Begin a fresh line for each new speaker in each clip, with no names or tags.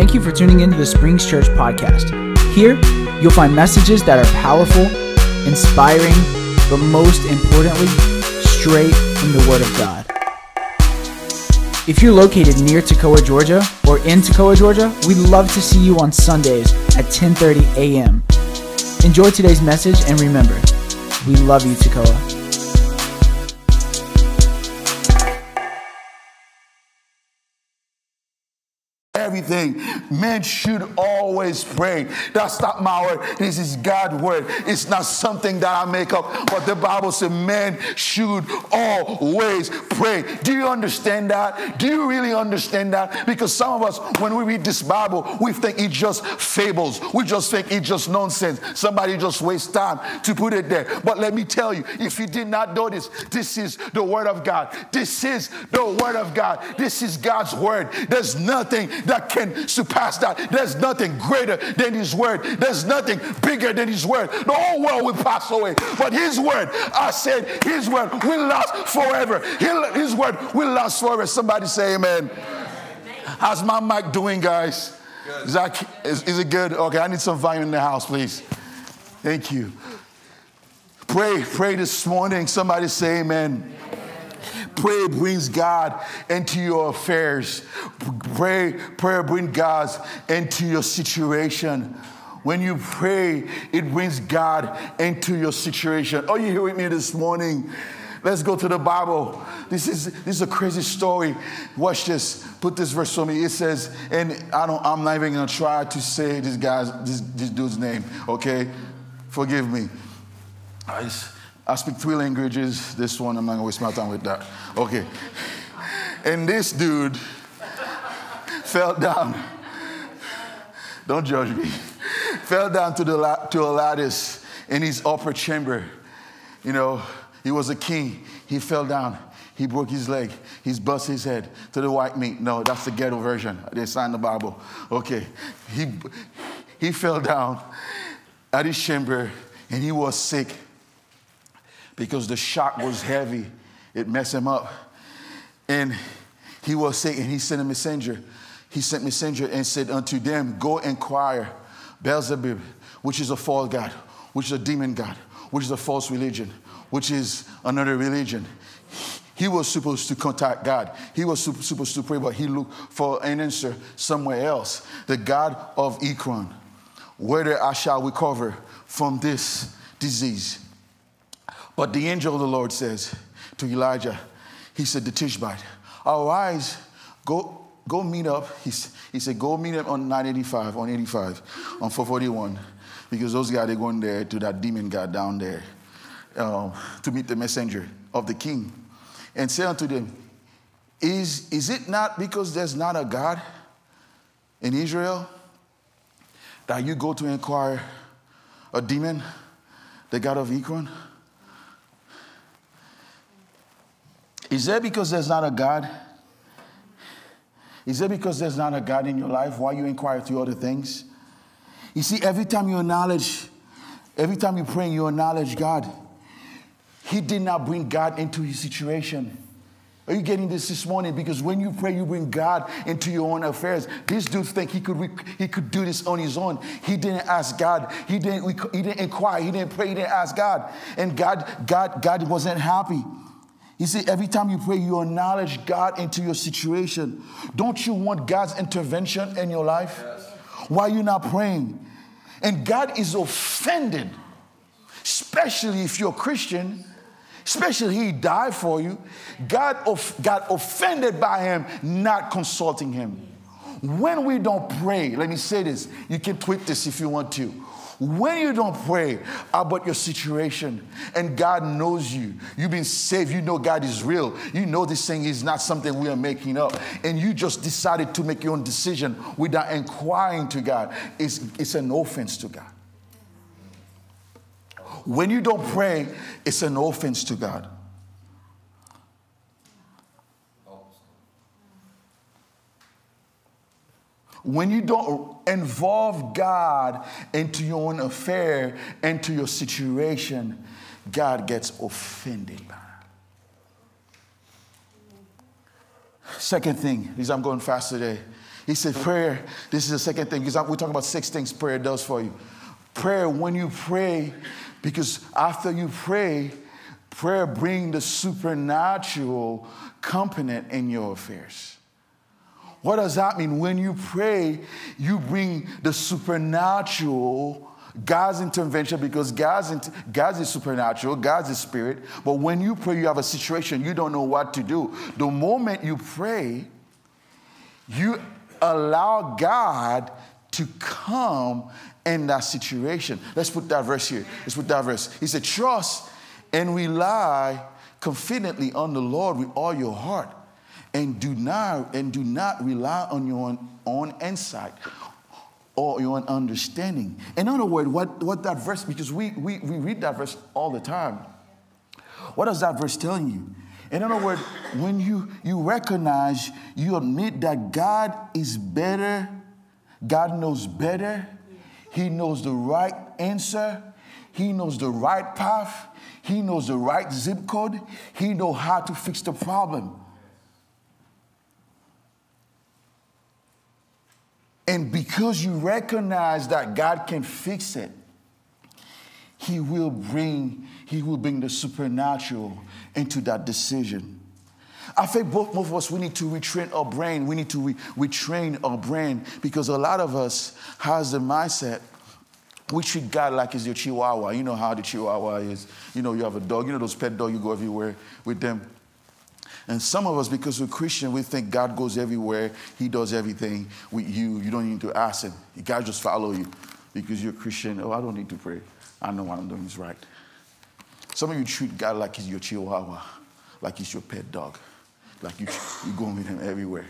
Thank you for tuning into the Springs Church podcast. Here, you'll find messages that are powerful, inspiring, but most importantly, straight from the Word of God. If you're located near Toccoa, Georgia, or in Toccoa, Georgia, we'd love to see you on Sundays at 10:30 a.m. Enjoy today's message and remember, we love you, Toccoa.
Everything. Men should always pray. That's not my word. This is God's word. It's not something that I make up, but the Bible says men should always pray. Do you understand that? Do you really understand that? Because some of us, when we read this Bible, we think it's just fables. We just think it's just nonsense. Somebody just wastes time to put it there. But let me tell you, if you did not notice, this is the word of God. This is the word of God. This is God's word. There's nothing that can surpass that. There's nothing greater than His word. There's nothing bigger than His word. The whole world will pass away, but His word, I said, His word will last forever. His word will last forever. Somebody say Amen. How's my mic doing, guys? Is, that, is, is it good? Okay, I need some volume in the house, please. Thank you. Pray, pray this morning. Somebody say amen. Prayer brings God into your affairs. Pray, prayer brings God into your situation. When you pray, it brings God into your situation. Are you here with me this morning? Let's go to the Bible. This is this is a crazy story. Watch this. Put this verse for me. It says, and I don't. I'm not even gonna try to say this guy's this, this dude's name. Okay, forgive me. I just, I speak three languages. This one, I'm not gonna waste my time with that. Okay. And this dude fell down. Don't judge me. Fell down to, the, to a lattice in his upper chamber. You know, he was a king. He fell down. He broke his leg. He's bust his head to the white meat. No, that's the ghetto version. They signed the Bible. Okay. He, he fell down at his chamber and he was sick because the shock was heavy. It messed him up. And he was sick, and he sent a messenger. He sent messenger and said unto them, Go inquire Beelzebub, which is a false god, which is a demon god, which is a false religion, which is another religion. He was supposed to contact God. He was supposed to pray, but he looked for an answer somewhere else. The God of Ekron, whether I shall recover from this disease. But the angel of the Lord says to Elijah, he said to Tishbite, arise, go, go meet up. He, he said, go meet up on 985, on 85, on 441, because those guys, they're going there to that demon guy down there uh, to meet the messenger of the king. And say unto them, is, is it not because there's not a God in Israel that you go to inquire a demon, the God of Ekron? Is that because there's not a God? Is that because there's not a God in your life? Why you inquire to other things? You see, every time you acknowledge, every time you pray, you acknowledge God. He did not bring God into his situation. Are you getting this this morning? Because when you pray, you bring God into your own affairs. This dude think he could he could do this on his own. He didn't ask God. He didn't he didn't inquire. He didn't pray. He didn't ask God. And God God God wasn't happy. You see, every time you pray, you acknowledge God into your situation. Don't you want God's intervention in your life? Yes. Why are you not praying? And God is offended, especially if you're a Christian, especially He died for you. God got offended by Him not consulting Him. When we don't pray, let me say this, you can tweet this if you want to. When you don't pray about your situation and God knows you, you've been saved, you know God is real, you know this thing is not something we are making up, and you just decided to make your own decision without inquiring to God, it's, it's an offense to God. When you don't pray, it's an offense to God. When you don't involve God into your own affair, into your situation, God gets offended. Second thing, because I'm going fast today, He said, prayer, this is the second thing, because we're talking about six things prayer does for you. Prayer, when you pray, because after you pray, prayer brings the supernatural component in your affairs. What does that mean? When you pray, you bring the supernatural God's intervention because God's, God's is supernatural, God's is spirit. But when you pray, you have a situation, you don't know what to do. The moment you pray, you allow God to come in that situation. Let's put that verse here. Let's put that verse. He said, Trust and rely confidently on the Lord with all your heart. And do not and do not rely on your own insight or your own understanding. In other words, what, what that verse, because we, we, we read that verse all the time. What is that verse telling you? In other words, when you, you recognize, you admit that God is better, God knows better, He knows the right answer, He knows the right path, He knows the right zip code, He knows how to fix the problem. And because you recognize that God can fix it, He will bring, He will bring the supernatural into that decision. I think both, of us, we need to retrain our brain. We need to re- retrain our brain because a lot of us has the mindset we treat God like he's your chihuahua. You know how the chihuahua is. You know, you have a dog. You know those pet dogs, you go everywhere with them. And some of us, because we're Christian, we think God goes everywhere. He does everything with you. You don't need to ask him. God just follow you because you're Christian. Oh, I don't need to pray. I know what I'm doing is right. Some of you treat God like he's your chihuahua, like he's your pet dog, like you, you're going with him everywhere.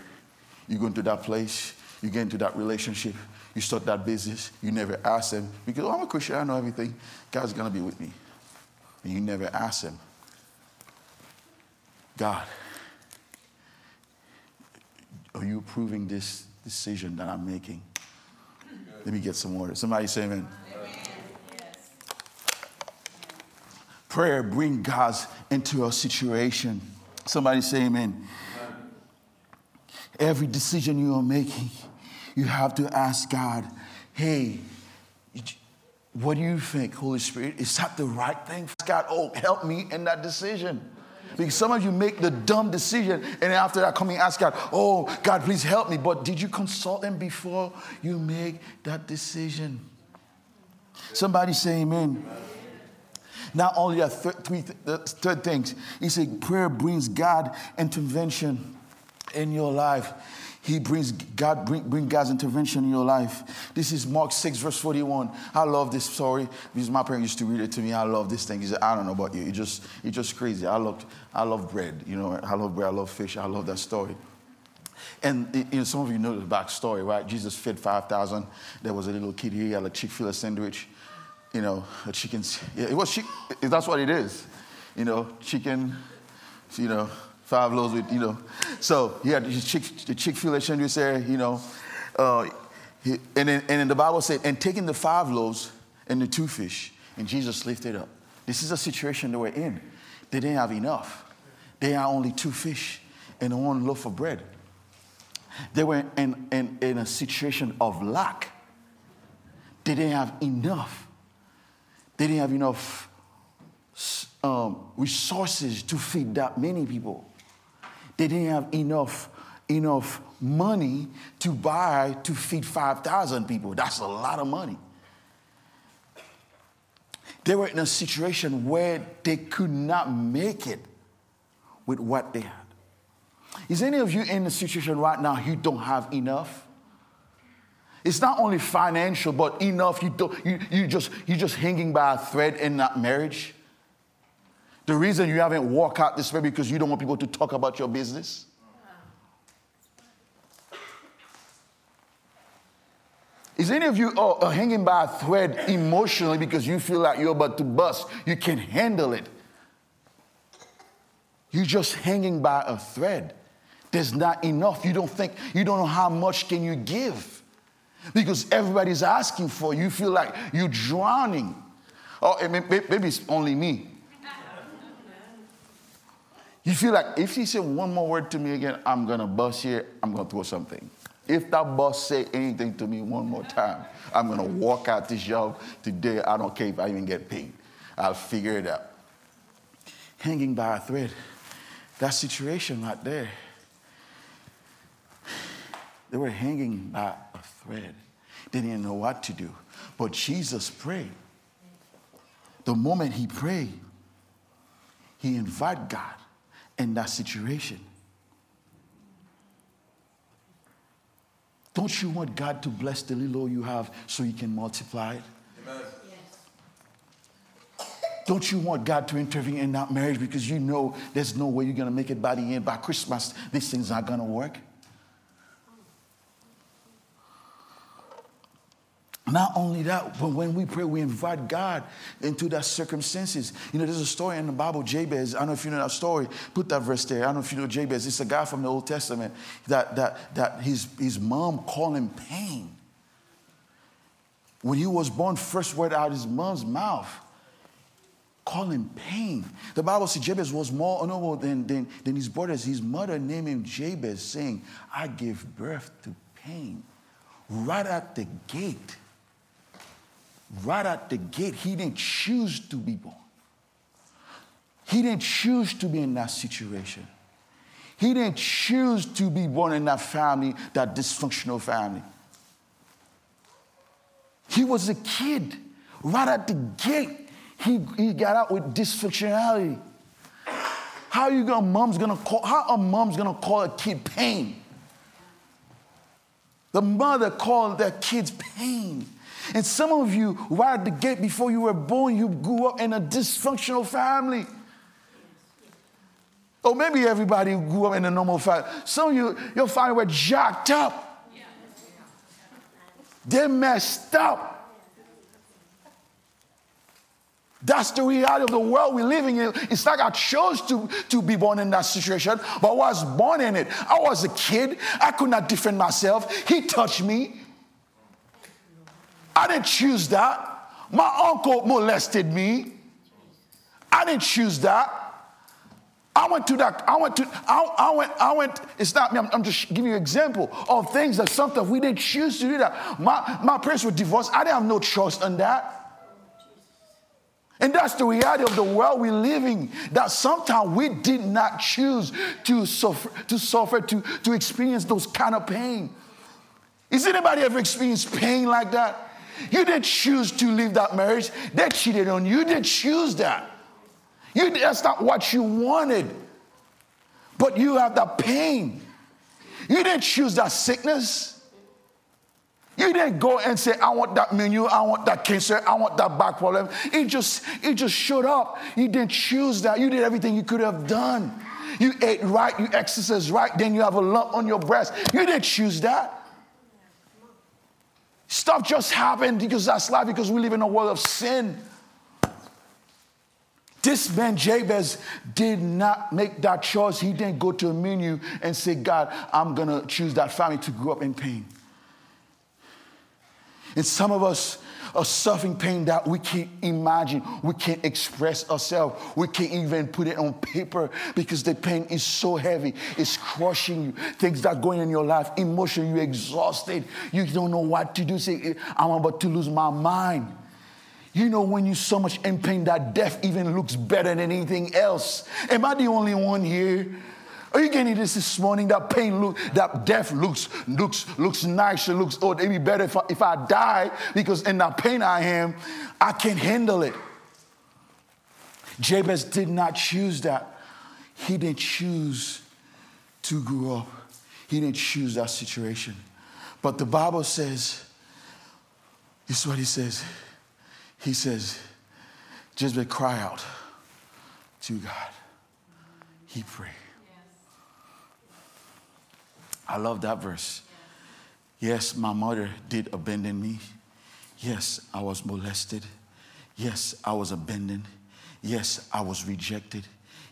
You go into that place, you get into that relationship, you start that business, you never ask him, because oh, I'm a Christian, I know everything. God's going to be with me. And you never ask him, God, are you approving this decision that I'm making? Let me get some water. Somebody say amen. amen. Yes. Prayer bring God into a situation. Somebody say amen. amen. Every decision you are making, you have to ask God, hey, what do you think, Holy Spirit? Is that the right thing? God, oh, help me in that decision. Because some of you make the dumb decision and after that come and ask God, oh, God, please help me. But did you consult him before you make that decision? Somebody say amen. Not only are th- three th- third things, he said prayer brings God intervention in your life. He brings God, bring, bring God's intervention in your life. This is Mark 6, verse 41. I love this story because my parents used to read it to me. I love this thing. He said, I don't know about you. It's just, it's just crazy. I love, I love bread. You know, I love bread. I love fish. I love that story. And you know, some of you know the backstory, right? Jesus fed 5,000. There was a little kid here, he had a Chick-fil-A sandwich. You know, a chicken. Yeah, it was chick. That's what it is. You know, chicken, you know, five loaves with, you know. So he had Chick, the Chick-fil-A sandwich there, you know. Uh, he, and, then, and then the Bible said, and taking the five loaves and the two fish, and Jesus lifted up. This is a situation they were in. They didn't have enough. They had only two fish and one loaf of bread. They were in, in, in a situation of lack. They didn't have enough. They didn't have enough um, resources to feed that many people. They didn't have enough, enough money to buy to feed 5,000 people. That's a lot of money. They were in a situation where they could not make it with what they had. Is any of you in a situation right now you don't have enough? It's not only financial, but enough you don't you, you just you just hanging by a thread in that marriage. The reason you haven't walked out this way because you don't want people to talk about your business. Is any of you oh, uh, hanging by a thread emotionally because you feel like you're about to bust? You can't handle it. You're just hanging by a thread. There's not enough. You don't think, you don't know how much can you give. Because everybody's asking for you. You feel like you're drowning. Oh, maybe it's only me. You feel like if he said one more word to me again, I'm gonna bust here, I'm gonna throw something. If that boss say anything to me one more time, I'm gonna walk out this job today. I don't care if I even get paid. I'll figure it out. Hanging by a thread. That situation right there. They were hanging by a thread. They didn't know what to do. But Jesus prayed. The moment he prayed, he invited God in that situation. Don't you want God to bless the little you have so you can multiply it? Amen. Don't you want God to intervene in that marriage because you know there's no way you're going to make it by the end? By Christmas, these things are going to work? Not only that, but when we pray, we invite God into that circumstances. You know, there's a story in the Bible, Jabez. I don't know if you know that story. Put that verse there. I don't know if you know Jabez. It's a guy from the Old Testament that, that, that his, his mom called him pain. When he was born, first word out of his mom's mouth, call him pain. The Bible says Jabez was more honorable than, than, than his brothers. His mother named him Jabez, saying, I gave birth to pain. Right at the gate right at the gate, he didn't choose to be born. He didn't choose to be in that situation. He didn't choose to be born in that family, that dysfunctional family. He was a kid. Right at the gate, he, he got out with dysfunctionality. How are you gonna, mom's gonna call, how a mom's gonna call a kid pain? The mother called their kids pain. And some of you, right at the gate before you were born, you grew up in a dysfunctional family. Or maybe everybody grew up in a normal family. Some of you, your family were jacked up. They messed up. That's the reality of the world we're living in. It's like I chose to, to be born in that situation, but I was born in it. I was a kid. I could not defend myself. He touched me. I didn't choose that. My uncle molested me. I didn't choose that. I went to that, I went to, I, I went, I went, it's not me, I'm, I'm, just giving you an example of things that sometimes we didn't choose to do that. My, my parents were divorced. I didn't have no choice on that. And that's the reality of the world we're living, that sometimes we did not choose to suffer, to suffer, to, to experience those kind of pain. Is anybody ever experienced pain like that? You didn't choose to leave that marriage. They cheated on you. You didn't choose that. You, that's not what you wanted. But you have that pain. You didn't choose that sickness. You didn't go and say, I want that menu, I want that cancer, I want that back problem. It just, it just showed up. You didn't choose that. You did everything you could have done. You ate right, you exercised right, then you have a lump on your breast. You didn't choose that. Stuff just happened because that's life, because we live in a world of sin. This man Jabez did not make that choice. He didn't go to a menu and say, God, I'm gonna choose that family to grow up in pain. And some of us, a suffering pain that we can't imagine, we can't express ourselves, we can't even put it on paper because the pain is so heavy, it's crushing you. Things that are going in your life, emotion, you're exhausted, you don't know what to do. Say, eh, I'm about to lose my mind. You know, when you're so much in pain that death even looks better than anything else. Am I the only one here? Are you getting this this morning? That pain look, that death looks looks looks nicer, looks oh, it'd be better if I, if I die because in that pain I am, I can't handle it. Jabez did not choose that. He didn't choose to grow up. He didn't choose that situation. But the Bible says, this is what he says. He says, Jezebel cry out to God. He prayed. I love that verse. Yes, my mother did abandon me. Yes, I was molested. Yes, I was abandoned. Yes, I was rejected.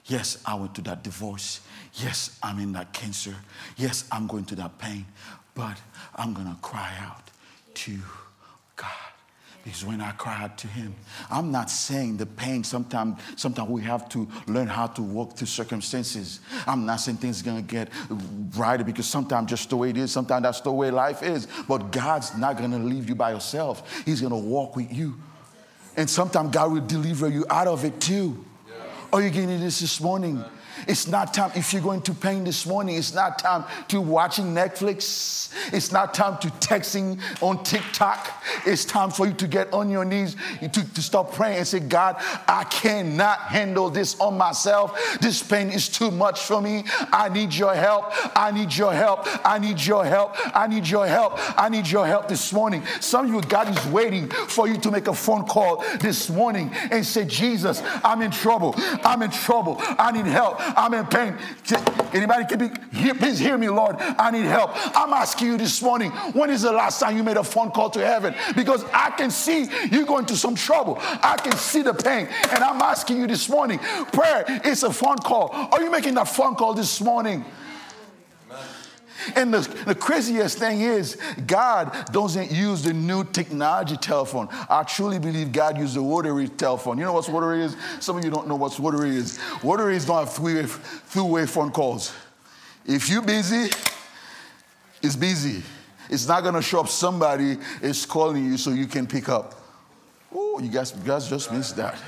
Yes, I went to that divorce. Yes, I'm in that cancer. Yes, I'm going to that pain. But I'm going to cry out to God is when I cried to him. I'm not saying the pain, sometimes sometimes we have to learn how to walk through circumstances. I'm not saying things are gonna get brighter because sometimes just the way it is, sometimes that's the way life is. But God's not gonna leave you by yourself. He's gonna walk with you. And sometimes God will deliver you out of it too. Are you getting this this morning? It's not time, if you're going to pain this morning, it's not time to watching Netflix. It's not time to texting on TikTok. It's time for you to get on your knees, to, to start praying and say, God, I cannot handle this on myself. This pain is too much for me. I need your help. I need your help. I need your help. I need your help. I need your help this morning. Some of you, God is waiting for you to make a phone call this morning and say, Jesus, I'm in trouble. I'm in trouble. I need help. I'm in pain. Anybody can be, please hear me, Lord. I need help. I'm asking you this morning, when is the last time you made a phone call to heaven? Because I can see you going through some trouble. I can see the pain. And I'm asking you this morning, prayer is a phone call. Are you making that phone call this morning? And the, the craziest thing is, God doesn't use the new technology telephone. I truly believe God used the rotary telephone. You know what rotary is? Some of you don't know what rotary is. Rotary is not three-way three-way phone calls. If you're busy, it's busy. It's not going to show up somebody is calling you so you can pick up. Oh, you guys, you guys just missed that.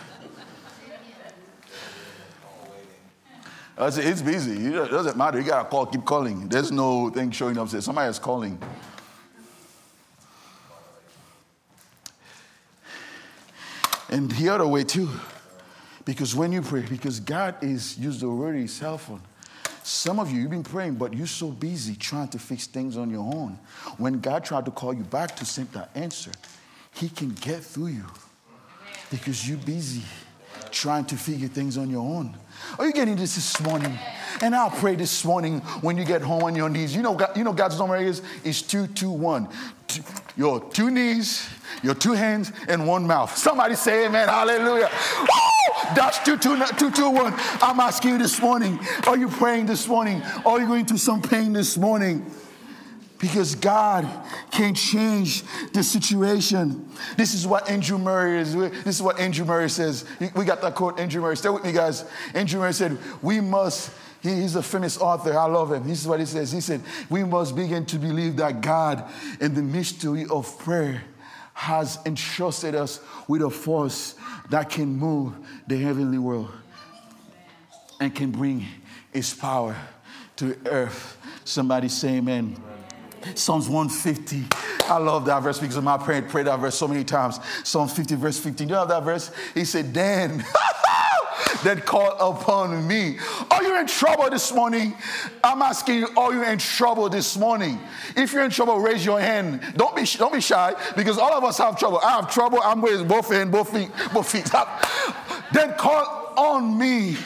I it's busy. It doesn't matter. You got to call, keep calling. There's no thing showing up. Say, somebody is calling. And the other way too, because when you pray, because God is used already his cell phone. Some of you, you've been praying, but you're so busy trying to fix things on your own. When God tried to call you back to send that answer, He can get through you because you're busy trying to figure things on your own. Are you getting this this morning? And I'll pray this morning when you get home on your knees. You know, God, you know God's number is is two, two, one. Two, your two knees, your two hands, and one mouth. Somebody say Amen. Hallelujah. That's two, two, two, two, one. I'm asking you this morning. Are you praying this morning? Are you going through some pain this morning? Because God can change the situation. This is what Andrew Murray is. This is what Andrew Murray says. We got that quote, Andrew Murray. Stay with me, guys. Andrew Murray said, We must, he's a famous author. I love him. This is what he says. He said, We must begin to believe that God, in the mystery of prayer, has entrusted us with a force that can move the heavenly world and can bring his power to earth. Somebody say amen. Psalms 150. I love that verse because my prayer prayed that verse so many times. Psalm 50, verse 15. Do you have that verse? He said, Then that called upon me. Are you in trouble this morning? I'm asking you, are you in trouble this morning? If you're in trouble, raise your hand. Don't be, don't be shy because all of us have trouble. I have trouble. I'm with both hands, both feet, both feet. Then call on me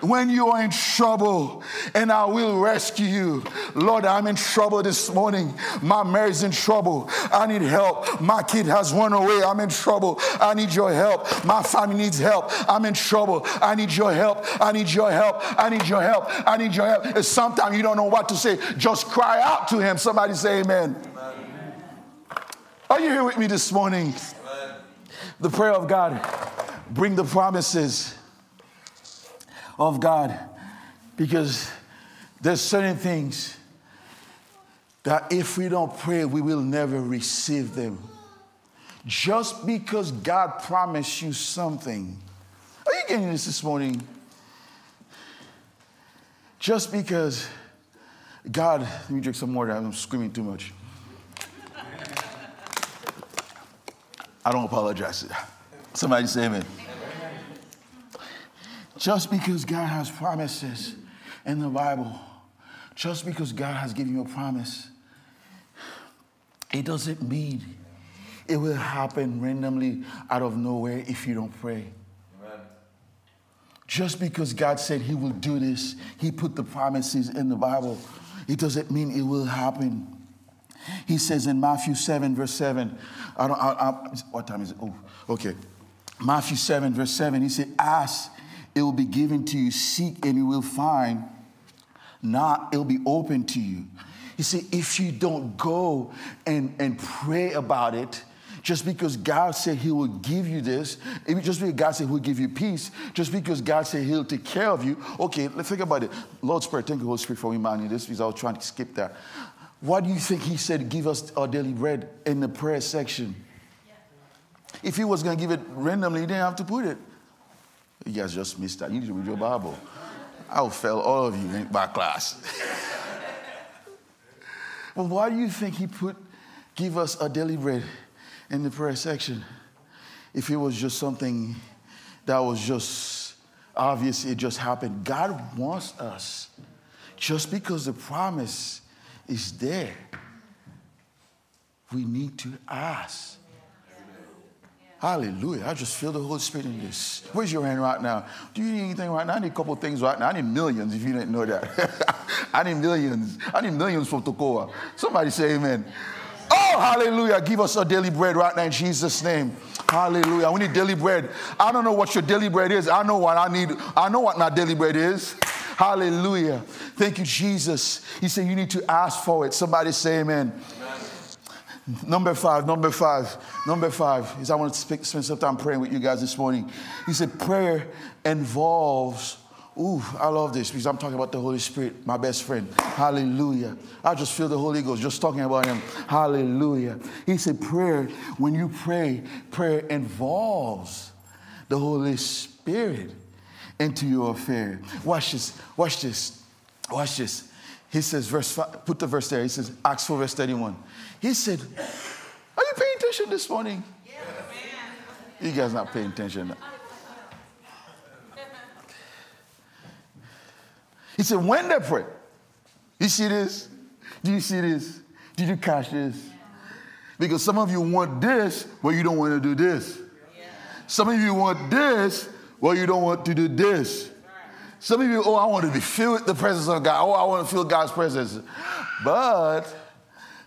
when you are in trouble, and I will rescue you. Lord, I'm in trouble this morning. My marriage is in trouble. I need help. My kid has run away. I'm in trouble. I need your help. My family needs help. I'm in trouble. I need your help. I need your help. I need your help. I need your help. And sometimes you don't know what to say. Just cry out to him. Somebody say amen. amen. Are you here with me this morning? Amen. The prayer of God bring the promises of God because there's certain things that if we don't pray, we will never receive them. Just because God promised you something. Are you getting this this morning? Just because God, let me drink some water, I'm screaming too much. I don't apologize. Somebody say amen. Just because God has promises in the Bible, just because God has given you a promise, it doesn't mean it will happen randomly out of nowhere if you don't pray. Amen. Just because God said He will do this, He put the promises in the Bible, it doesn't mean it will happen. He says in Matthew 7, verse 7, I don't, I, I, what time is it? Oh, okay. Matthew 7, verse 7, he said, Ask it will be given to you. Seek and you will find. Not, it'll be open to you. You see, if you don't go and, and pray about it, just because God said He will give you this, just because God said He'll give you peace, just because God said He'll take care of you. Okay, let's think about it. Lord's Prayer, thank you, Holy Spirit, for reminding me this because I was trying to skip that. Why do you think He said, Give us our daily bread in the prayer section? If He was going to give it randomly, He didn't have to put it. You guys just missed that. You need to read your Bible. I'll fail all of you in my class. but why do you think He put, Give us a daily bread? in the prayer section. If it was just something that was just obvious, it just happened. God wants us just because the promise is there. We need to ask. Hallelujah. I just feel the Holy Spirit in this. Where's your hand right now? Do you need anything right now? I need a couple things right now. I need millions if you didn't know that. I need millions. I need millions from Toccoa. Somebody say amen. Oh, hallelujah. Give us our daily bread right now in Jesus' name. Hallelujah. We need daily bread. I don't know what your daily bread is. I know what I need. I know what my daily bread is. Hallelujah. Thank you, Jesus. He said you need to ask for it. Somebody say amen. Number five, number five, number five is I want to speak, spend some time praying with you guys this morning. He said prayer involves Ooh, I love this because I'm talking about the Holy Spirit, my best friend. Hallelujah. I just feel the Holy Ghost just talking about him. Hallelujah. He said, prayer, when you pray, prayer involves the Holy Spirit into your affair. Watch this, watch this, watch this. He says, verse five, put the verse there. He says, Acts 4, verse 31. He said, Are you paying attention this morning? Yes, you guys not paying attention. He said, when they pray, you see this? Do you see this? Did you catch this? Because some of you want this, but you don't want to do this. Some of you want this, well, you don't want to do this. Some of you, oh, I want to be filled with the presence of God. Oh, I want to feel God's presence. But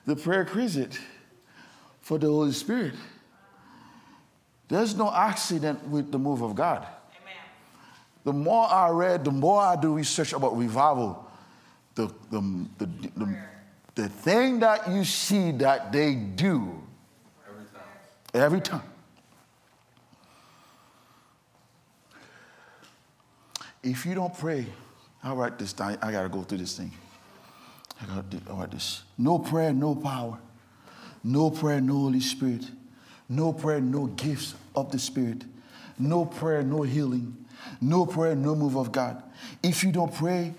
the prerequisite for the Holy Spirit, there's no accident with the move of God the more I read, the more I do research about revival, the, the, the, the, the thing that you see that they do every time. Every time. If you don't pray, I'll write this down. I got to go through this thing. I got this. No prayer, no power. No prayer, no Holy Spirit. No prayer, no gifts of the Spirit. No prayer, no healing. No prayer, no move of God. If you don't pray,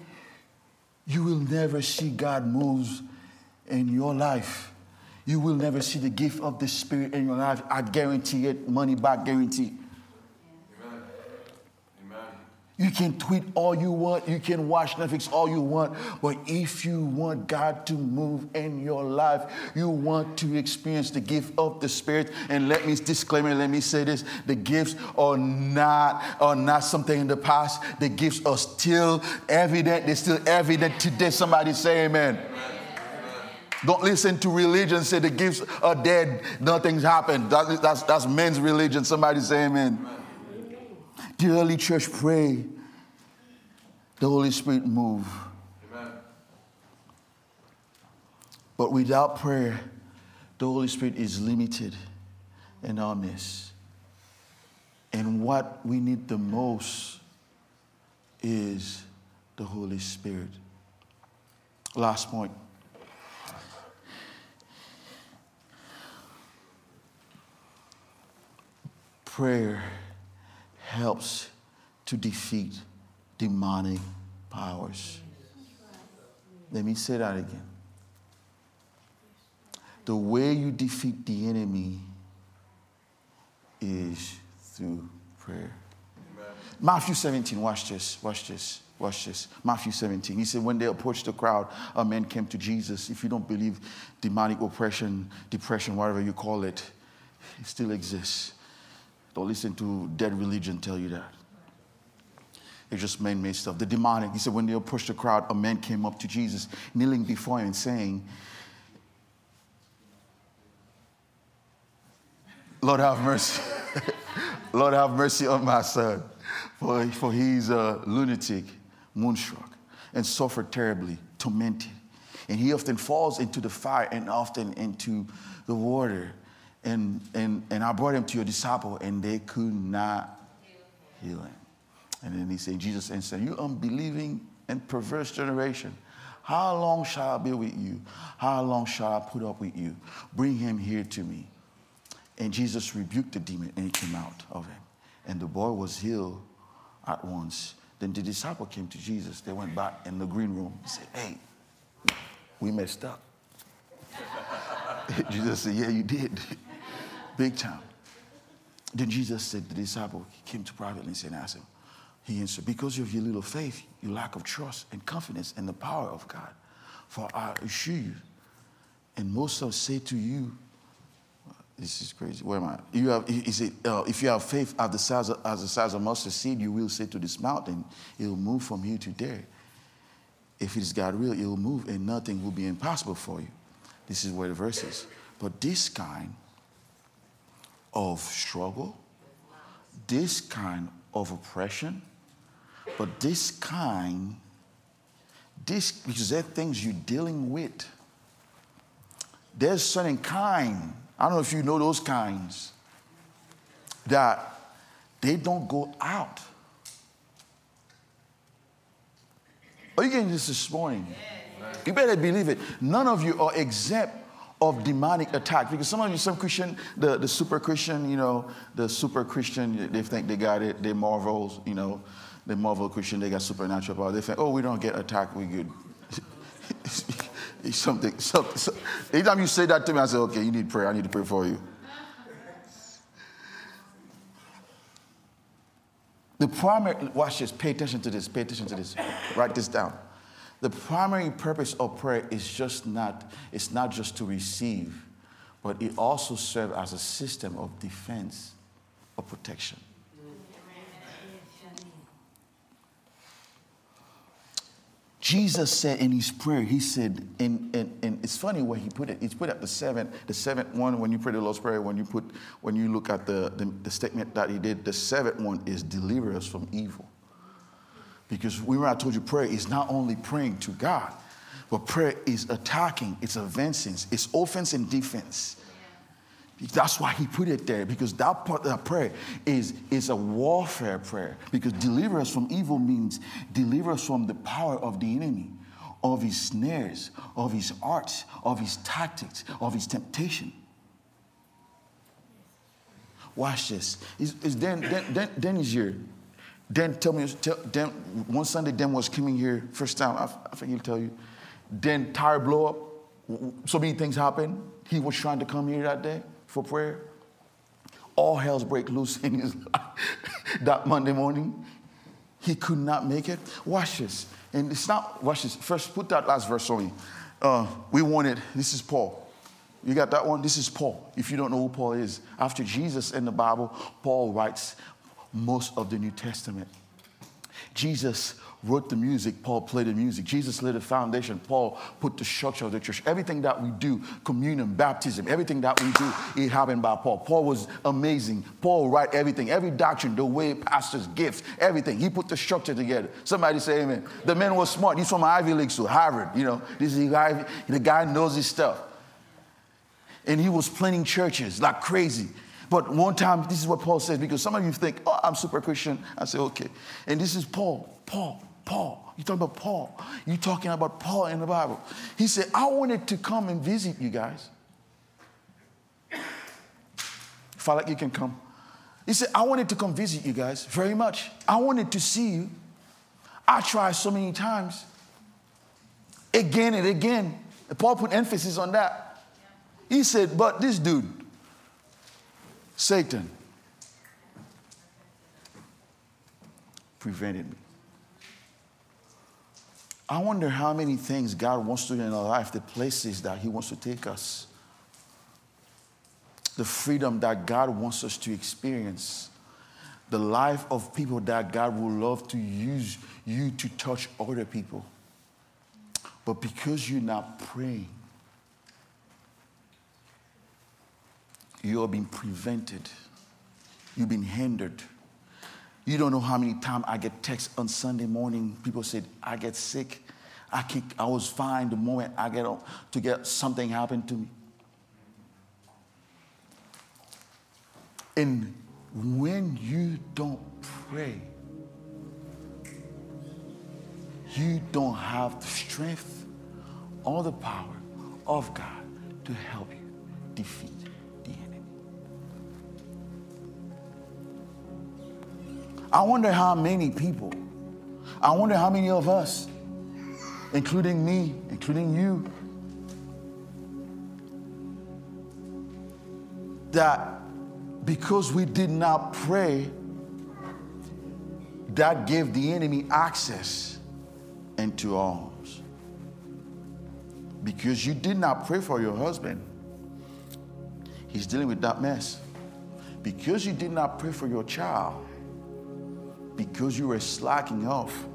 you will never see God moves in your life. You will never see the gift of the Spirit in your life. I guarantee it, money back guarantee. You can tweet all you want, you can watch Netflix all you want, but if you want God to move in your life, you want to experience the gift of the Spirit. And let me disclaimer, let me say this: the gifts are not are not something in the past. The gifts are still evident. They're still evident today. Somebody say Amen. amen. Don't listen to religion say the gifts are dead, nothing's happened. That, that's, that's men's religion. Somebody say amen. amen. The early church pray, the Holy Spirit move. Amen. But without prayer, the Holy Spirit is limited in our midst. And what we need the most is the Holy Spirit. Last point. Prayer helps to defeat demonic powers. Let me say that again. The way you defeat the enemy is through prayer. Amen. Matthew 17, watch this, watch this, watch this. Matthew 17. He said, When they approached the crowd, a man came to Jesus. If you don't believe demonic oppression, depression, whatever you call it, it still exists. Don't listen to dead religion tell you that. It's just man made stuff. The demonic, he said, when they approached the crowd, a man came up to Jesus, kneeling before him and saying, Lord, have mercy. Lord, have mercy on my son, for, for he's a lunatic, moonstruck, and suffered terribly, tormented. And he often falls into the fire and often into the water And, and, and I brought him to your disciple, and they could not heal him. And then he said, Jesus answered, You unbelieving and perverse generation, how long shall I be with you? How long shall I put up with you? Bring him here to me. And Jesus rebuked the demon, and he came out of him. And the boy was healed at once. Then the disciple came to Jesus. They went back in the green room. He said, Hey, we messed up. Jesus said, Yeah, you did. Big time. Then Jesus said, The disciple he came to privately and said, Ask him. He answered, Because of your little faith, your lack of trust and confidence in the power of God. For I assure you, and most of say to you, this is crazy. Where am I? You have, is it, uh, if you have faith as the size of, as the size of mustard seed, you will say to this mountain, it will move from here to there. If it is God will, it will move, and nothing will be impossible for you. This is where the verse is. But this kind of struggle, this kind of oppression, but this kind, this because there are things you're dealing with. There's certain kind I don't know if you know those kinds that they don't go out. Are you getting this this morning? You better believe it. None of you are exempt of demonic attack because some of you, some Christian, the, the super Christian, you know, the super Christian, they think they got it. They marvel, you know, they marvel Christian, they got supernatural power. They think, oh, we don't get attacked, we good. something, something, something. Anytime you say that to me, I say, okay, you need prayer. I need to pray for you. The primary, watch this, pay attention to this, pay attention to this, write this down. The primary purpose of prayer is just not, it's not just to receive, but it also serves as a system of defense of protection. Jesus said in his prayer, he said, and, and, and it's funny where he put it. He put at the seventh, the seventh one when you pray the Lord's Prayer, when you put, when you look at the, the, the statement that he did, the seventh one is deliver us from evil. Because remember I told you prayer is not only praying to God, but prayer is attacking, it's advancing, it's offense and defense. That's why he put it there, because that part of that prayer is, is a warfare prayer. Because deliver us from evil means deliver us from the power of the enemy, of his snares, of his arts, of his tactics, of his temptation. Watch this. Is, then, then, then is here. Then tell me, tell, then, one Sunday, Dan was coming here, first time, I, I think he'll tell you. Then tire blow up. So many things happened. He was trying to come here that day for prayer. All hells break loose in his life that Monday morning. He could not make it. Watch this. And it's not, watch this. First, put that last verse on me. Uh, we wanted, this is Paul. You got that one? This is Paul. If you don't know who Paul is, after Jesus in the Bible, Paul writes most of the New Testament. Jesus wrote the music, Paul played the music. Jesus laid the foundation, Paul put the structure of the church. Everything that we do, communion, baptism, everything that we do, it happened by Paul. Paul was amazing. Paul write everything, every doctrine, the way pastors, gifts, everything. He put the structure together. Somebody say amen. The man was smart. He's from Ivy League school, Harvard. You know, this is guy, the guy knows his stuff. And he was planning churches like crazy. But one time, this is what Paul says, because some of you think, oh, I'm super Christian. I say, okay. And this is Paul. Paul. Paul. You talking about Paul. You talking about Paul in the Bible. He said, I wanted to come and visit you guys. Feel like you can come. He said, I wanted to come visit you guys very much. I wanted to see you. I tried so many times. Again and again. And Paul put emphasis on that. He said, but this dude, Satan, prevented me. I wonder how many things God wants to do in our life, the places that He wants to take us, the freedom that God wants us to experience, the life of people that God would love to use you to touch other people. But because you're not praying, you are being prevented, you've been hindered. You don't know how many times I get texts on Sunday morning. People said, I get sick. I, can, I was fine the moment I get up to get something happened to me. And when you don't pray, you don't have the strength or the power of God to help you defeat I wonder how many people, I wonder how many of us, including me, including you, that because we did not pray, that gave the enemy access into our. Because you did not pray for your husband, he's dealing with that mess. Because you did not pray for your child, because you were slacking off,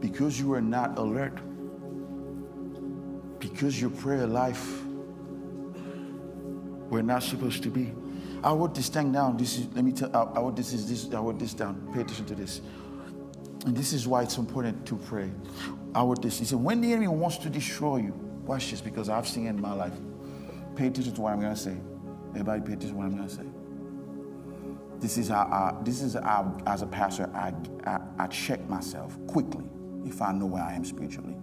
because you were not alert, because your prayer life we're not supposed to be. I wrote this thing down. This is let me tell. I, I wrote this is this. I wrote this down. Pay attention to this. And this is why it's important to pray. I wrote this. He said, when the enemy wants to destroy you, watch this because I've seen it in my life. Pay attention to what I'm gonna say. Everybody, pay attention to what I'm gonna say. This is. I, this is how, as a pastor, I, I I check myself quickly if I know where I am spiritually.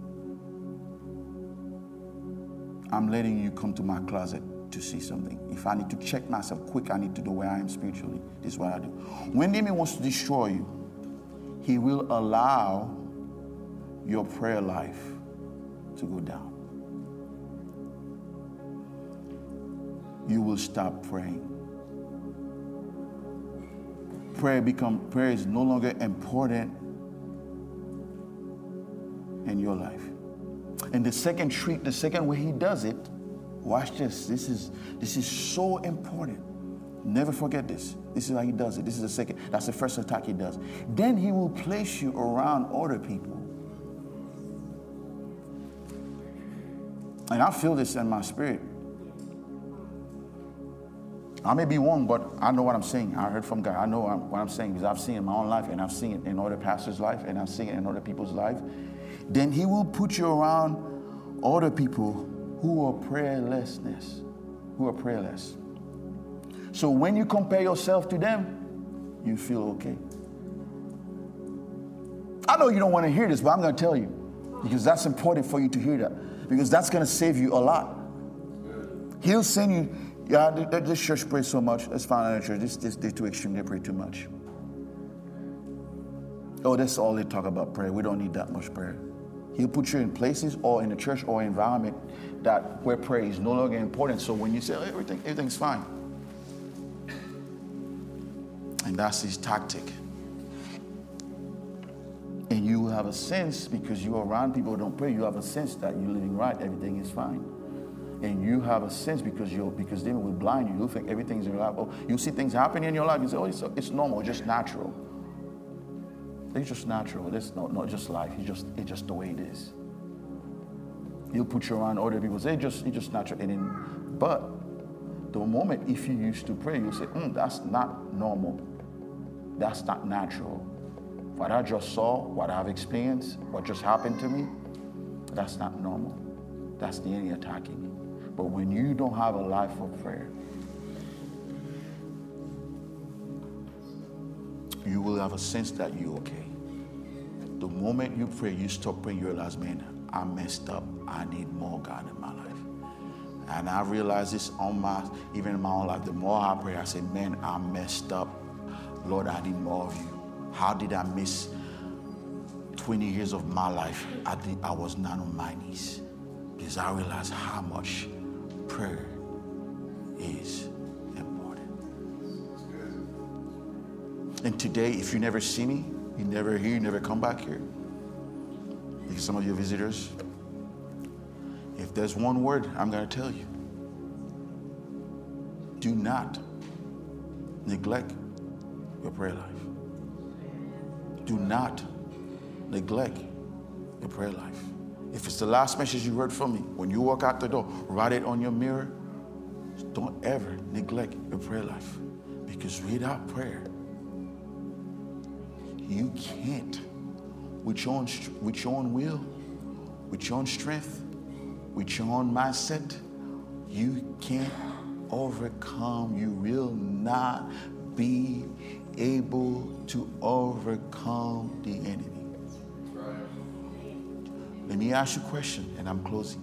I'm letting you come to my closet to see something. If I need to check myself quick, I need to know where I am spiritually. This is what I do. When the enemy wants to destroy you, he will allow your prayer life to go down. You will stop praying. Prayer become prayer is no longer important in your life. And the second trick, the second way he does it Watch this. This is this is so important. Never forget this. This is how he does it. This is the second. That's the first attack he does. Then he will place you around other people. And I feel this in my spirit. I may be wrong, but I know what I'm saying. I heard from God. I know what I'm saying because I've seen it in my own life and I've seen it in other pastors' life and I've seen it in other people's life. Then he will put you around other people who are prayerlessness, who are prayerless. So when you compare yourself to them, you feel okay. I know you don't want to hear this, but I'm going to tell you because that's important for you to hear that because that's going to save you a lot. He'll send you, yeah, this church prays so much. Let's find another church. This, this, they're too extreme. They pray too much. Oh, that's all they talk about prayer. We don't need that much prayer. He'll put you in places or in a church or environment that where prayer is no longer important. So when you say oh, everything, everything's fine. And that's his tactic. And you have a sense because you're around people who don't pray, you have a sense that you're living right, everything is fine. And you have a sense because you're because they will blind you. You think everything's in your life. Oh, you see things happening in your life. You say, oh, it's, it's normal, just natural. It's just natural. It's not, not just life. It's just it's just the way it is. You'll put you around other people. Say, just, it's just natural. And then, but the moment if you used to pray, you'll say, mm, that's not normal. That's not natural. What I just saw, what I've experienced, what just happened to me, that's not normal. That's the enemy attacking me. But when you don't have a life of prayer, you will have a sense that you're okay. The moment you pray, you stop praying, you realize, man, I messed up. I need more God in my life. And I realize this on my, even in my own life. The more I pray, I say, man, I messed up. Lord, I need more of you. How did I miss 20 years of my life? I, did, I was not on my knees because I realized how much prayer is important. And today, if you never see me, you never hear, you never come back here. Because some of your visitors, if there's one word I'm going to tell you, do not neglect your prayer life. Do not neglect your prayer life. If it's the last message you heard from me, when you walk out the door, write it on your mirror. Don't ever neglect your prayer life. Because without prayer, you can't, with your own, with your own will, with your own strength, with your own mindset, you can't overcome. You will not be able to overcome the enemy. Let me ask you a question, and I'm closing.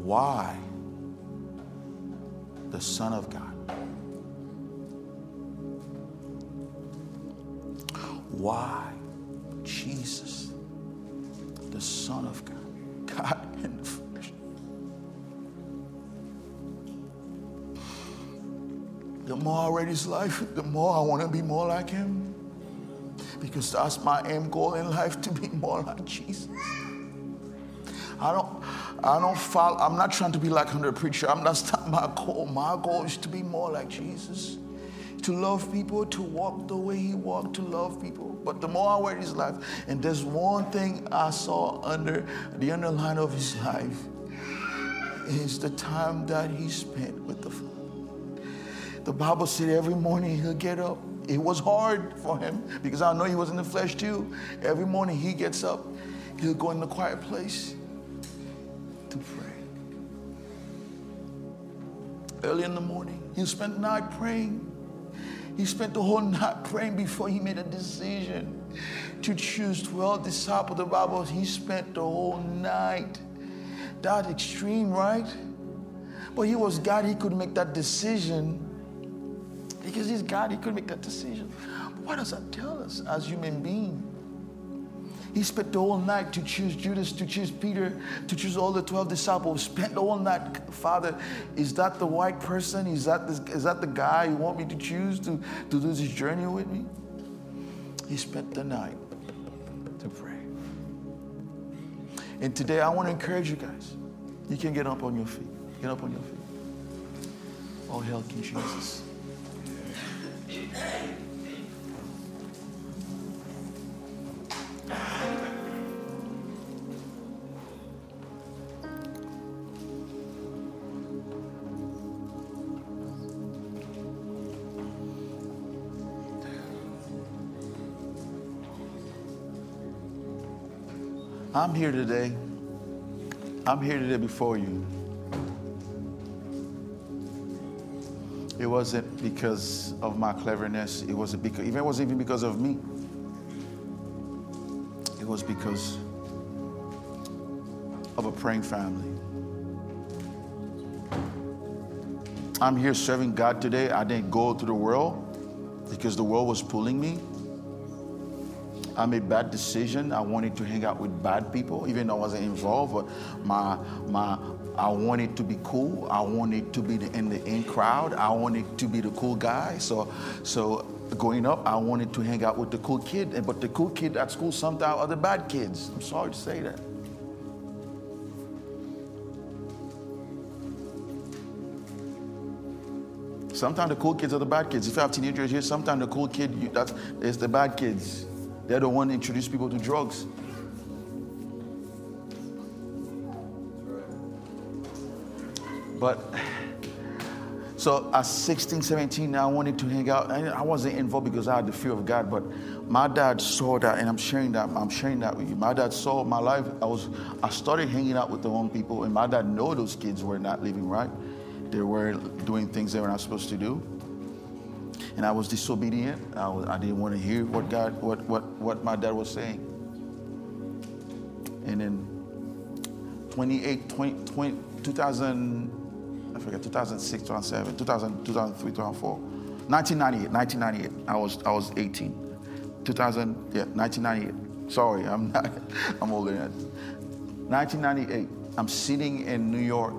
Why the Son of God? Why Jesus, the Son of God, God in the flesh? The more I read his life, the more I want to be more like him. Because that's my aim goal in life to be more like Jesus. I don't I don't follow, I'm not trying to be like another preacher. I'm that's not my goal. My goal is to be more like Jesus. To love people, to walk the way he walked, to love people. But the more I read his life, and there's one thing I saw under the underline of his life is the time that he spent with the Father. The Bible said every morning he'll get up. It was hard for him because I know he was in the flesh too. Every morning he gets up, he'll go in the quiet place to pray. Early in the morning, he spent the night praying. He spent the whole night praying before he made a decision to choose 12 disciples. The Bible, he spent the whole night. That extreme, right? But he was God, he could make that decision because he's God, he could make that decision. But what does that tell us as human beings? He spent the whole night to choose Judas, to choose Peter, to choose all the 12 disciples. Spent the whole night, Father, is that the right person? Is that, this, is that the guy you want me to choose to, to do this journey with me? He spent the night to pray. And today I want to encourage you guys. You can get up on your feet. Get up on your feet. All hail King Jesus. I'm here today. I'm here today before you. It wasn't because of my cleverness. It wasn't because, even it wasn't even because of me. It was because of a praying family. I'm here serving God today. I didn't go to the world because the world was pulling me. I made bad decision. I wanted to hang out with bad people, even though I wasn't involved. But my my I wanted to be cool. I wanted to be in the in crowd. I wanted to be the cool guy. So so growing up, I wanted to hang out with the cool kid. But the cool kid at school sometimes are the bad kids. I'm sorry to say that. Sometimes the cool kids are the bad kids. If you have teenagers here, sometimes the cool kid you, that's is the bad kids. They're the one that introduce people to drugs. But so at 16, 17, I wanted to hang out. I wasn't involved because I had the fear of God, but my dad saw that, and I'm sharing that. I'm sharing that with you. My dad saw my life. I was, I started hanging out with the wrong people, and my dad know those kids were not living right. They were doing things they were not supposed to do and I was disobedient. I, was, I didn't want to hear what God, what, what, what my dad was saying. And in 28, 20, 20, 2000, I forget, 2006, 2007, 2000, 2003, 2004, 1998, 1998, I was, I was 18. 2000, yeah, 1998. Sorry, I'm not, I'm older than that. 1998, I'm sitting in New York.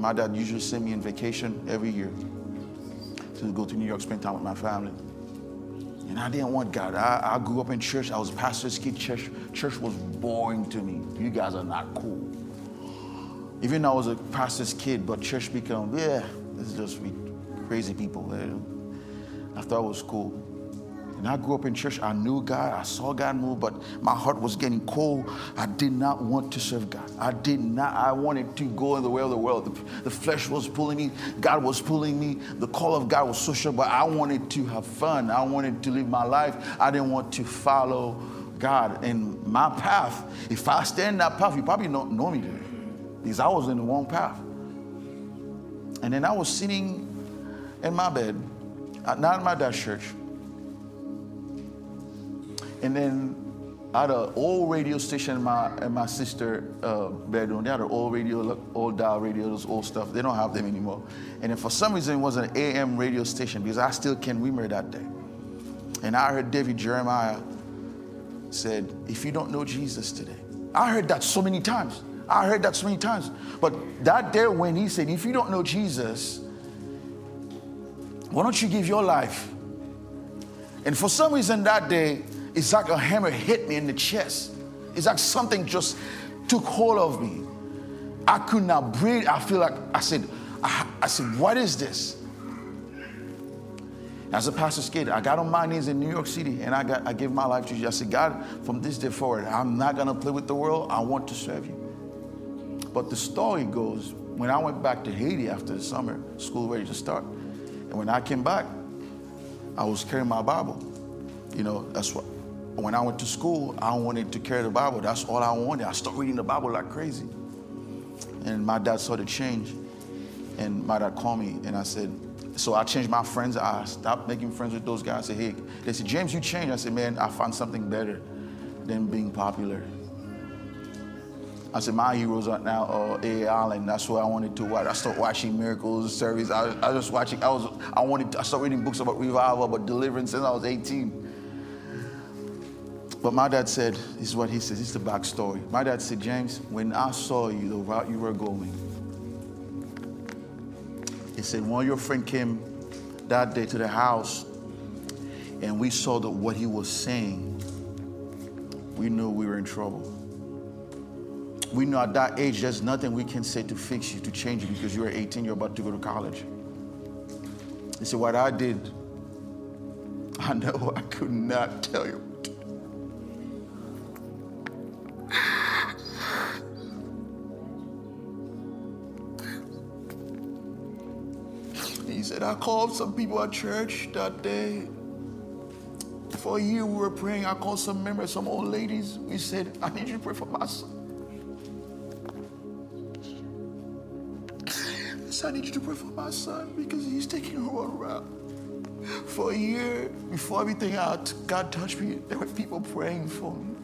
My dad usually sent me on vacation every year to go to New York, spend time with my family. And I didn't want God. I, I grew up in church. I was pastor's kid. Church, church was boring to me. You guys are not cool. Even I was a pastor's kid, but church became, yeah, is just crazy people. I thought it was cool. And I grew up in church. I knew God. I saw God move, but my heart was getting cold. I did not want to serve God. I did not. I wanted to go in the way of the world. The, the flesh was pulling me. God was pulling me. The call of God was so sure, but I wanted to have fun. I wanted to live my life. I didn't want to follow God. And my path, if I stay in that path, you probably don't know me. Because I was in the wrong path. And then I was sitting in my bed, not in my dad's church. And then I had an old radio station in my in my sister uh, bedroom. They had an old radio, old dial radio, those old stuff. They don't have them anymore. And then for some reason it was an AM radio station because I still can remember that day. And I heard David Jeremiah said, "If you don't know Jesus today," I heard that so many times. I heard that so many times. But that day when he said, "If you don't know Jesus," why don't you give your life? And for some reason that day, it's like a hammer hit me in the chest. It's like something just took hold of me. I could not breathe. I feel like I said, I, I said, what is this? As a pastor's kid, I got on my knees in New York City and I got I gave my life to you. I said, God, from this day forward, I'm not gonna play with the world. I want to serve you. But the story goes, when I went back to Haiti after the summer, school ready to start, and when I came back, I was carrying my Bible. You know, that's what when I went to school, I wanted to carry the Bible. That's all I wanted. I started reading the Bible like crazy. And my dad saw the change. And my dad called me and I said, so I changed my friends. I stopped making friends with those guys. I said, hey, they said, James, you changed. I said, man, I found something better than being popular. I said, my heroes are now uh, A. Allen. That's what I wanted to watch. I started watching Miracles Series. I, I was watching, I was, I wanted, to, I started reading books about revival, about deliverance since I was 18. But my dad said, this is what he says, this is the backstory. My dad said, James, when I saw you, the route you were going, he said, one of your friend came that day to the house and we saw that what he was saying, we knew we were in trouble. We know at that age, there's nothing we can say to fix you, to change you, because you're 18, you're about to go to college. He said, What I did, I know I could not tell you. He said, I called some people at church that day. For a year we were praying. I called some members, some old ladies. We said, I need you to pray for my son. I need you to pray for my son because he's taking a wrong route. For a year, before everything out, God touched me. There were people praying for me.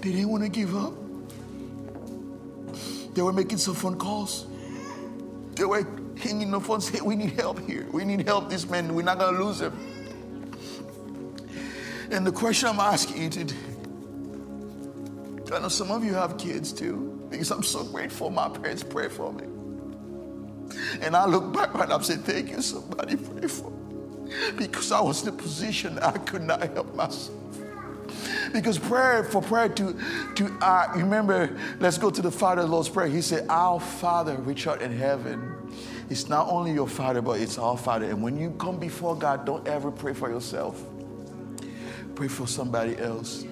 They didn't want to give up. They were making some phone calls. They were hanging the phone saying, We need help here. We need help. This man, we're not going to lose him. And the question I'm asking you today, I know some of you have kids too, because I'm so grateful my parents prayed for me. And I look back and I'm saying, Thank you, somebody pray for me. Because I was in a position I could not help myself. Because prayer, for prayer to, to uh, remember, let's go to the Father Lord's Prayer. He said, Our Father which art in heaven. It's not only your Father, but it's our Father. And when you come before God, don't ever pray for yourself. Pray for somebody else.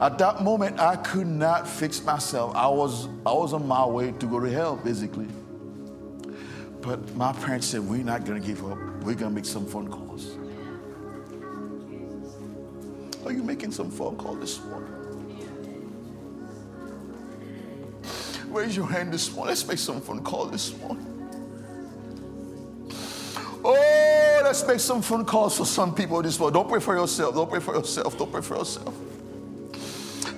At that moment, I could not fix myself. I was, I was on my way to go to hell, basically. But my parents said, We're not going to give up. We're going to make some phone calls. Are you making some phone call this morning? Raise your hand this morning. Let's make some phone call this morning. Oh, let's make some phone calls for some people this morning. Don't pray for yourself. Don't pray for yourself. Don't pray for yourself.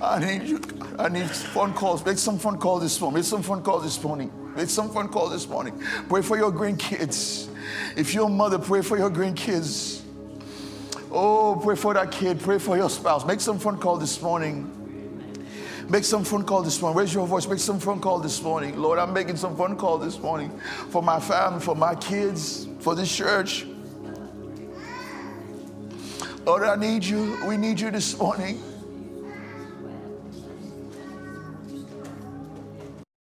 I need you. I need phone calls. Make some phone calls this morning. Make some phone calls this morning. Make some phone call this morning. Pray for your grandkids. If you're a mother, pray for your grandkids. Oh, pray for that kid. Pray for your spouse. Make some phone call this morning. Make some phone call this morning. Raise your voice. Make some phone call this morning. Lord, I'm making some phone call this morning for my family, for my kids, for this church. Lord, I need you. We need you this morning.